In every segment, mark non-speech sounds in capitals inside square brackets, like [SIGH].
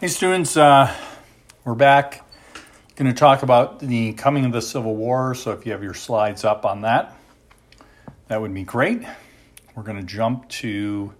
Hey, students, uh, we're back. Going to talk about the coming of the Civil War. So, if you have your slides up on that, that would be great. We're going to jump to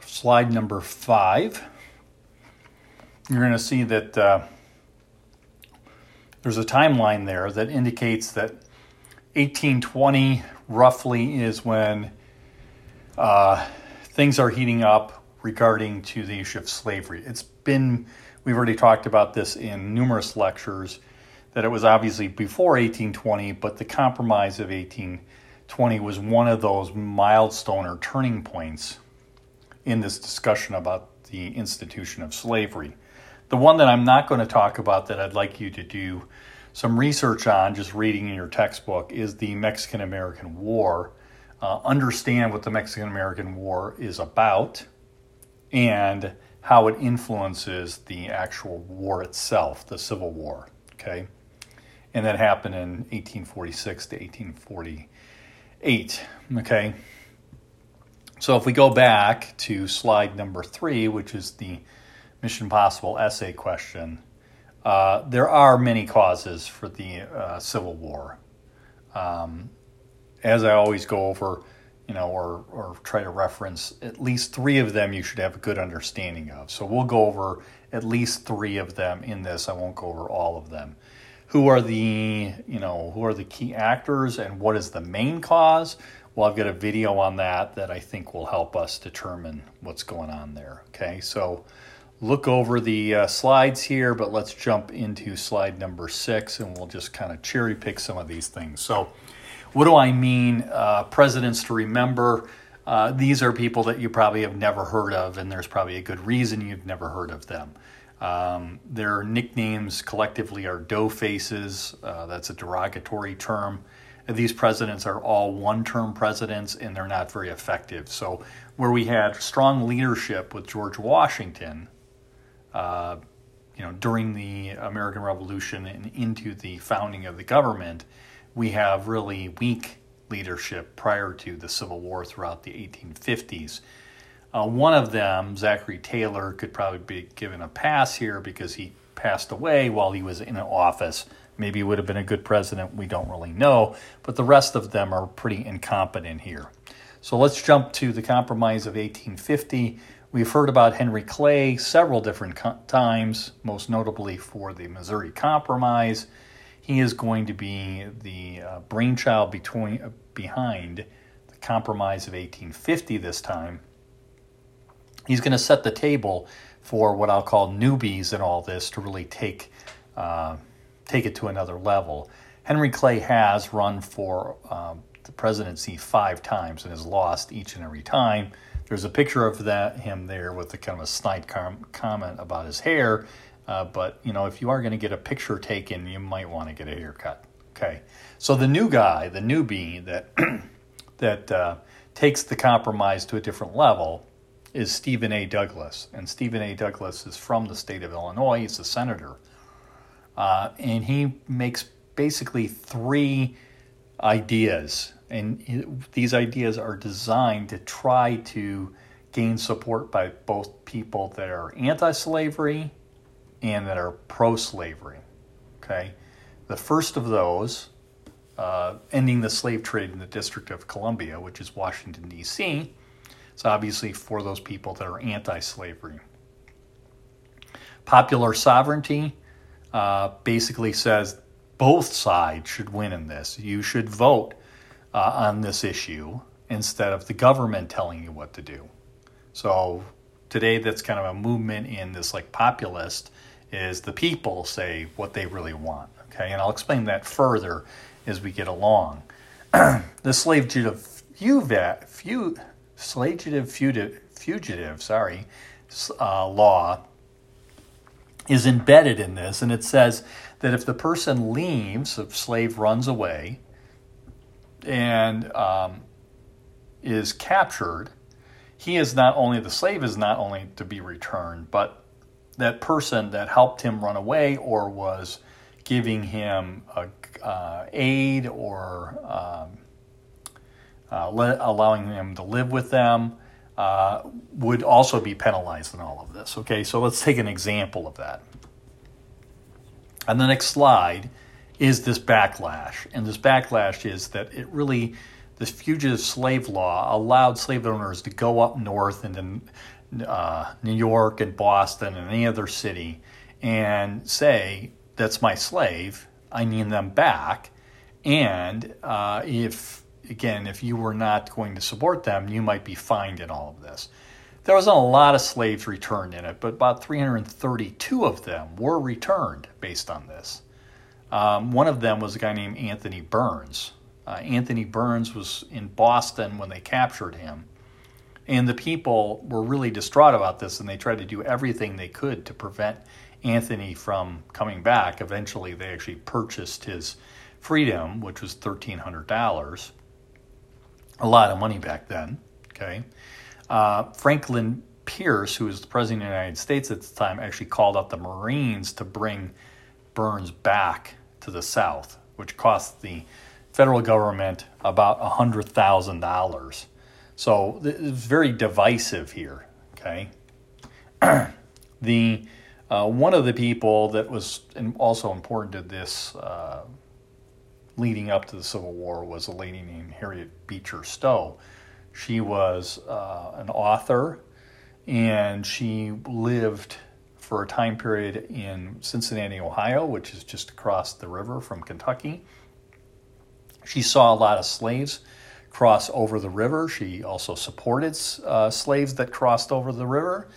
slide number five. You're going to see that uh, there's a timeline there that indicates that 1820 roughly is when uh, things are heating up regarding to the issue of slavery. It's been we've already talked about this in numerous lectures that it was obviously before 1820, but the Compromise of 1820 was one of those milestone or turning points in this discussion about the institution of slavery. The one that I'm not going to talk about that I'd like you to do some research on, just reading in your textbook, is the Mexican American War. Uh, understand what the Mexican American War is about and how it influences the actual war itself, the Civil War. Okay, and that happened in 1846 to 1848. Okay, so if we go back to slide number three, which is the Mission Possible essay question, uh, there are many causes for the uh, Civil War. Um, as I always go over, you know, or, or try to reference at least three of them you should have a good understanding of. So we'll go over at least three of them in this. I won't go over all of them. Who are the, you know, who are the key actors and what is the main cause? Well, I've got a video on that that I think will help us determine what's going on there. Okay, so look over the uh, slides here, but let's jump into slide number six and we'll just kind of cherry pick some of these things. So, what do I mean? Uh, presidents to remember. Uh, these are people that you probably have never heard of, and there's probably a good reason you've never heard of them. Um, their nicknames collectively are dough faces. Uh, that's a derogatory term. These presidents are all one term presidents and they're not very effective. So, where we had strong leadership with George Washington, uh, you know, during the American Revolution and into the founding of the government, we have really weak leadership prior to the Civil War throughout the 1850s. Uh, one of them, Zachary Taylor, could probably be given a pass here because he passed away while he was in office. Maybe he would have been a good president, we don't really know, but the rest of them are pretty incompetent here. So let's jump to the Compromise of 1850. We've heard about Henry Clay several different co- times, most notably for the Missouri Compromise. He is going to be the uh, brainchild between, uh, behind the Compromise of 1850 this time. He's going to set the table for what I'll call newbies in all this to really take uh, take it to another level. Henry Clay has run for um, the presidency five times and has lost each and every time. There's a picture of that him there with a kind of a snide com- comment about his hair uh, but you know, if you are going to get a picture taken, you might want to get a haircut. Okay, so the new guy, the newbie that [CLEARS THROAT] that uh, takes the compromise to a different level is Stephen A. Douglas, and Stephen A. Douglas is from the state of Illinois. He's a senator, uh, and he makes basically three ideas, and these ideas are designed to try to gain support by both people that are anti-slavery and that are pro slavery. Okay? The first of those, uh, ending the slave trade in the District of Columbia, which is Washington, D.C., it's obviously for those people that are anti slavery. Popular sovereignty uh, basically says both sides should win in this. You should vote uh, on this issue instead of the government telling you what to do. So today, that's kind of a movement in this like populist is the people say what they really want. Okay, and I'll explain that further as we get along. [CLEARS THROAT] the slave fugitive, fugitive, fugitive, fugitive, sorry, uh, law is embedded in this, and it says that if the person leaves, if slave runs away, and um, is captured, he is not only the slave is not only to be returned, but that person that helped him run away or was giving him a, uh, aid or um, uh, let, allowing him to live with them uh, would also be penalized in all of this. Okay, so let's take an example of that. On the next slide is this backlash, and this backlash is that it really, this fugitive slave law allowed slave owners to go up north into uh, New York and Boston and any other city and say, "That's my slave. I need them back." And uh, if again, if you were not going to support them, you might be fined in all of this. There wasn't a lot of slaves returned in it, but about 332 of them were returned based on this. Um, one of them was a guy named Anthony Burns. Uh, Anthony Burns was in Boston when they captured him. And the people were really distraught about this, and they tried to do everything they could to prevent Anthony from coming back. Eventually, they actually purchased his freedom, which was $1,300 a lot of money back then. Okay, uh, Franklin Pierce, who was the president of the United States at the time, actually called out the Marines to bring Burns back to the South, which cost the federal government about hundred thousand dollars. So it's very divisive here. Okay, [CLEARS THROAT] the uh, one of the people that was also important to this uh, leading up to the Civil War was a lady named Harriet Beecher Stowe. She was uh, an author and she lived for a time period in Cincinnati, Ohio, which is just across the river from Kentucky. She saw a lot of slaves cross over the river. She also supported uh, slaves that crossed over the river.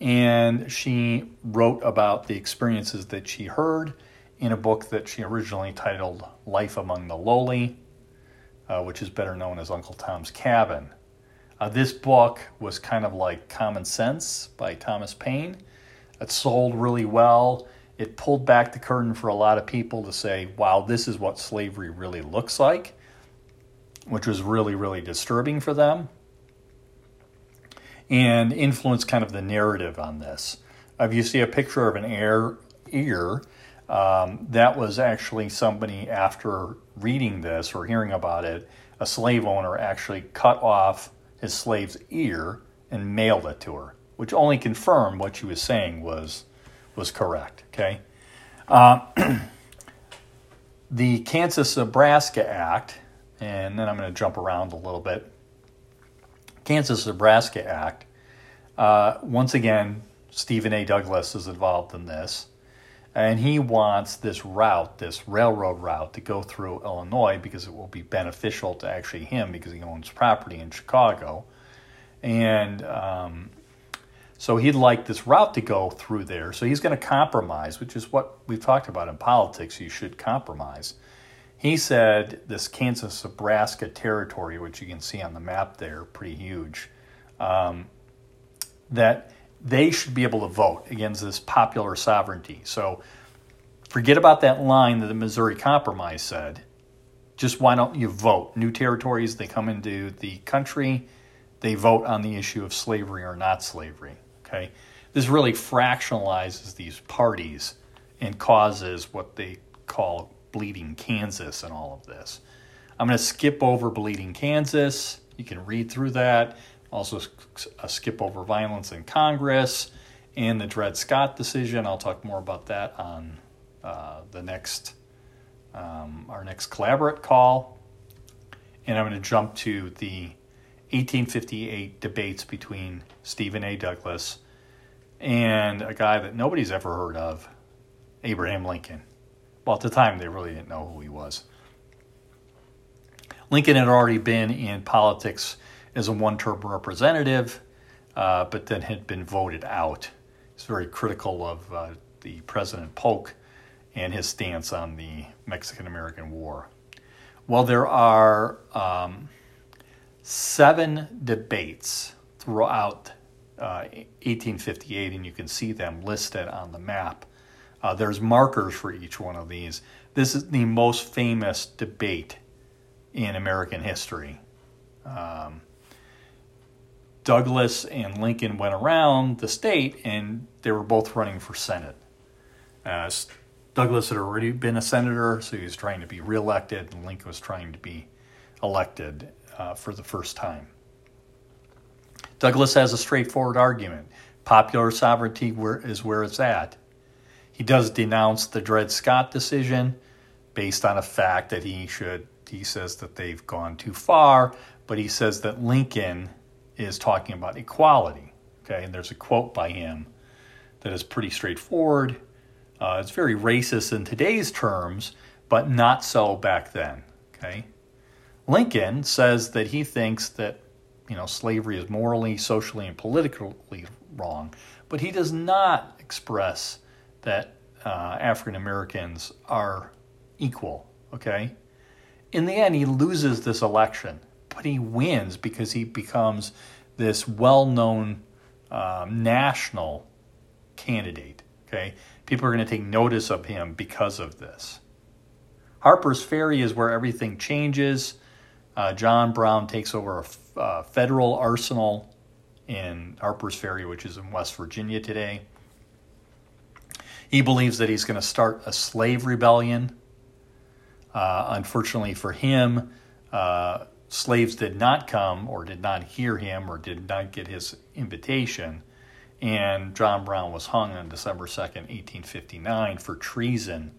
And she wrote about the experiences that she heard in a book that she originally titled Life Among the Lowly, uh, which is better known as Uncle Tom's Cabin. Uh, this book was kind of like Common Sense by Thomas Paine. It sold really well. It pulled back the curtain for a lot of people to say, wow, this is what slavery really looks like, which was really, really disturbing for them, and influenced kind of the narrative on this. If you see a picture of an ear, ear um, that was actually somebody after reading this or hearing about it, a slave owner actually cut off his slave's ear and mailed it to her, which only confirmed what she was saying was was correct. Okay, uh, [CLEARS THROAT] the Kansas Nebraska Act, and then I'm going to jump around a little bit. Kansas Nebraska Act. Uh, once again, Stephen A. Douglas is involved in this and he wants this route, this railroad route, to go through Illinois because it will be beneficial to actually him because he owns property in Chicago, and um, so he'd like this route to go through there. So he's going to compromise, which is what we've talked about in politics. You should compromise. He said this Kansas Nebraska territory, which you can see on the map there, pretty huge, um, that they should be able to vote against this popular sovereignty. So forget about that line that the Missouri Compromise said. Just why don't you vote? New territories, they come into the country, they vote on the issue of slavery or not slavery. Okay? This really fractionalizes these parties and causes what they call bleeding Kansas and all of this. I'm going to skip over bleeding Kansas. You can read through that also skip over violence in Congress and the Dred Scott decision. I'll talk more about that on uh, the next um, our next collaborate call, and I'm going to jump to the 1858 debates between Stephen A. Douglas and a guy that nobody's ever heard of, Abraham Lincoln. Well, at the time, they really didn't know who he was. Lincoln had already been in politics as a one term representative, uh, but then had been voted out. He's very critical of uh, the President Polk and his stance on the Mexican American War. Well, there are um, seven debates throughout uh, 1858, and you can see them listed on the map. Uh, there's markers for each one of these. This is the most famous debate in American history. Um, Douglas and Lincoln went around the state and they were both running for Senate. Uh, Douglas had already been a senator, so he was trying to be reelected, and Lincoln was trying to be elected uh, for the first time. Douglas has a straightforward argument. Popular sovereignty is where it's at. He does denounce the Dred Scott decision based on a fact that he should, he says that they've gone too far, but he says that Lincoln is talking about equality. Okay, and there's a quote by him that is pretty straightforward. Uh, it's very racist in today's terms, but not so back then. Okay, Lincoln says that he thinks that you know slavery is morally, socially, and politically wrong, but he does not express that uh, African Americans are equal. Okay, in the end, he loses this election, but he wins because he becomes this well-known um, national candidate. Okay, people are going to take notice of him because of this. Harper's Ferry is where everything changes. Uh, John Brown takes over a f- uh, federal arsenal in Harper's Ferry, which is in West Virginia today. He believes that he's going to start a slave rebellion. Uh, unfortunately for him, uh, slaves did not come or did not hear him or did not get his invitation. And John Brown was hung on December 2nd, 1859, for treason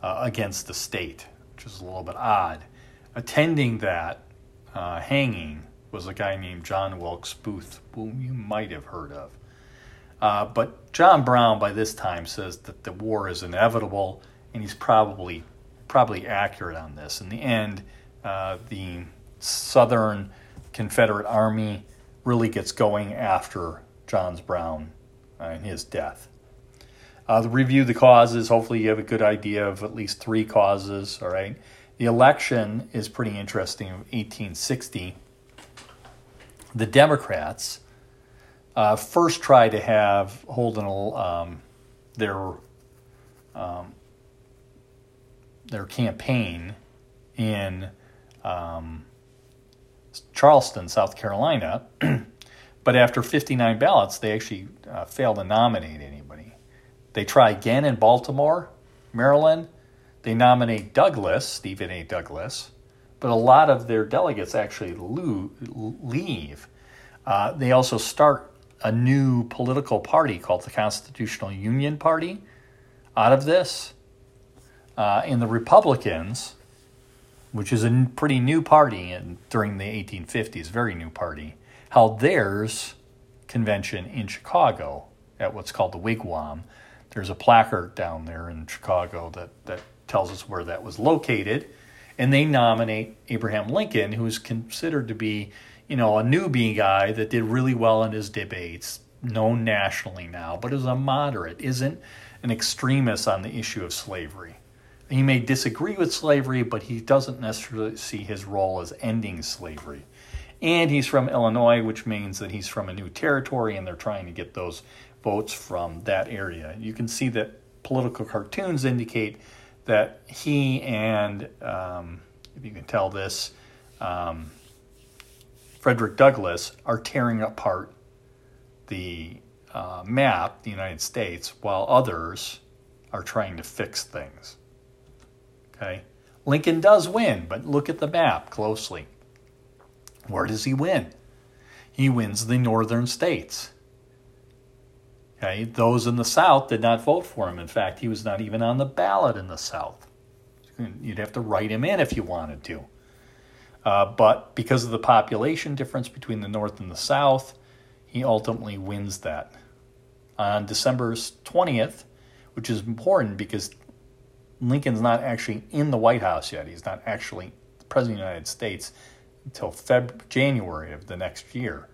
uh, against the state, which is a little bit odd. Attending that uh, hanging was a guy named John Wilkes Booth, whom you might have heard of. Uh, but John Brown, by this time, says that the war is inevitable, and he's probably probably accurate on this. In the end, uh, the Southern Confederate Army really gets going after Johns Brown and his death. Uh, the review the causes. Hopefully, you have a good idea of at least three causes. All right. The election is pretty interesting. 1860, the Democrats uh, first tried to have Holden um, their um, their campaign in um, Charleston, South Carolina, [CLEARS THROAT] but after 59 ballots, they actually uh, failed to nominate anybody. They try again in Baltimore, Maryland. They nominate Douglas, Stephen A. Douglas, but a lot of their delegates actually leave. Uh, they also start a new political party called the Constitutional Union Party out of this. Uh, and the Republicans, which is a pretty new party in, during the 1850s, very new party, held theirs convention in Chicago at what's called the Wigwam. There's a placard down there in Chicago that, that tells us where that was located. And they nominate Abraham Lincoln, who's considered to be, you know, a newbie guy that did really well in his debates, known nationally now, but is a moderate, isn't an extremist on the issue of slavery. He may disagree with slavery, but he doesn't necessarily see his role as ending slavery. And he's from Illinois, which means that he's from a new territory and they're trying to get those votes from that area. You can see that political cartoons indicate that he and, um, if you can tell this, um, Frederick Douglass are tearing apart the uh, map, the United States, while others are trying to fix things. Okay? Lincoln does win, but look at the map closely. Where does he win? He wins the northern states. Okay, those in the South did not vote for him. In fact, he was not even on the ballot in the South. You'd have to write him in if you wanted to. Uh, but because of the population difference between the North and the South, he ultimately wins that. On December 20th, which is important because Lincoln's not actually in the White House yet. He's not actually the President of the United States until Feb- January of the next year.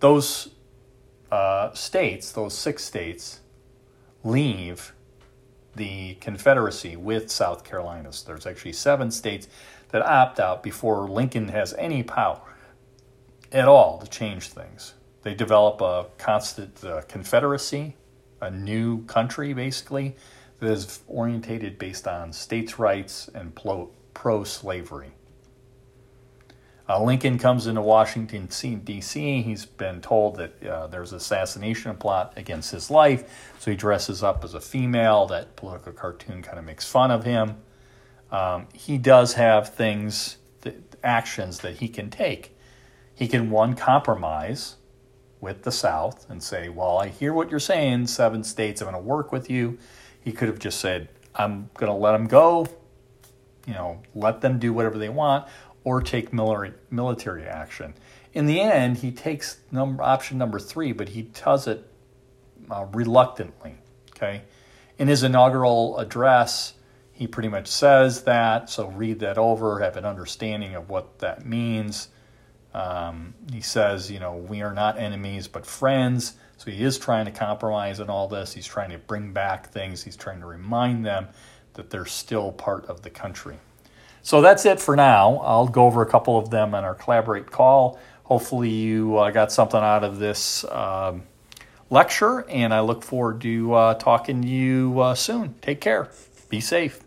Those uh, states, those six states, leave the Confederacy with South Carolina. So there's actually seven states that opt out before Lincoln has any power at all to change things. They develop a constant uh, Confederacy, a new country basically, that is orientated based on states' rights and pro slavery. Uh, Lincoln comes into Washington, D.C. He's been told that uh, there's an assassination plot against his life, so he dresses up as a female. That political cartoon kind of makes fun of him. Um, he does have things, that, actions that he can take. he can one compromise with the South and say, "Well, I hear what you're saying. Seven states, I'm going to work with you." He could have just said, "I'm going to let them go. You know, let them do whatever they want, or take military action." In the end, he takes number, option number three, but he does it uh, reluctantly. Okay, in his inaugural address, he pretty much says that. So read that over, have an understanding of what that means. Um, he says, you know, we are not enemies but friends. So he is trying to compromise in all this. He's trying to bring back things. He's trying to remind them that they're still part of the country. So that's it for now. I'll go over a couple of them in our collaborate call. Hopefully, you uh, got something out of this um, lecture, and I look forward to uh, talking to you uh, soon. Take care. Be safe.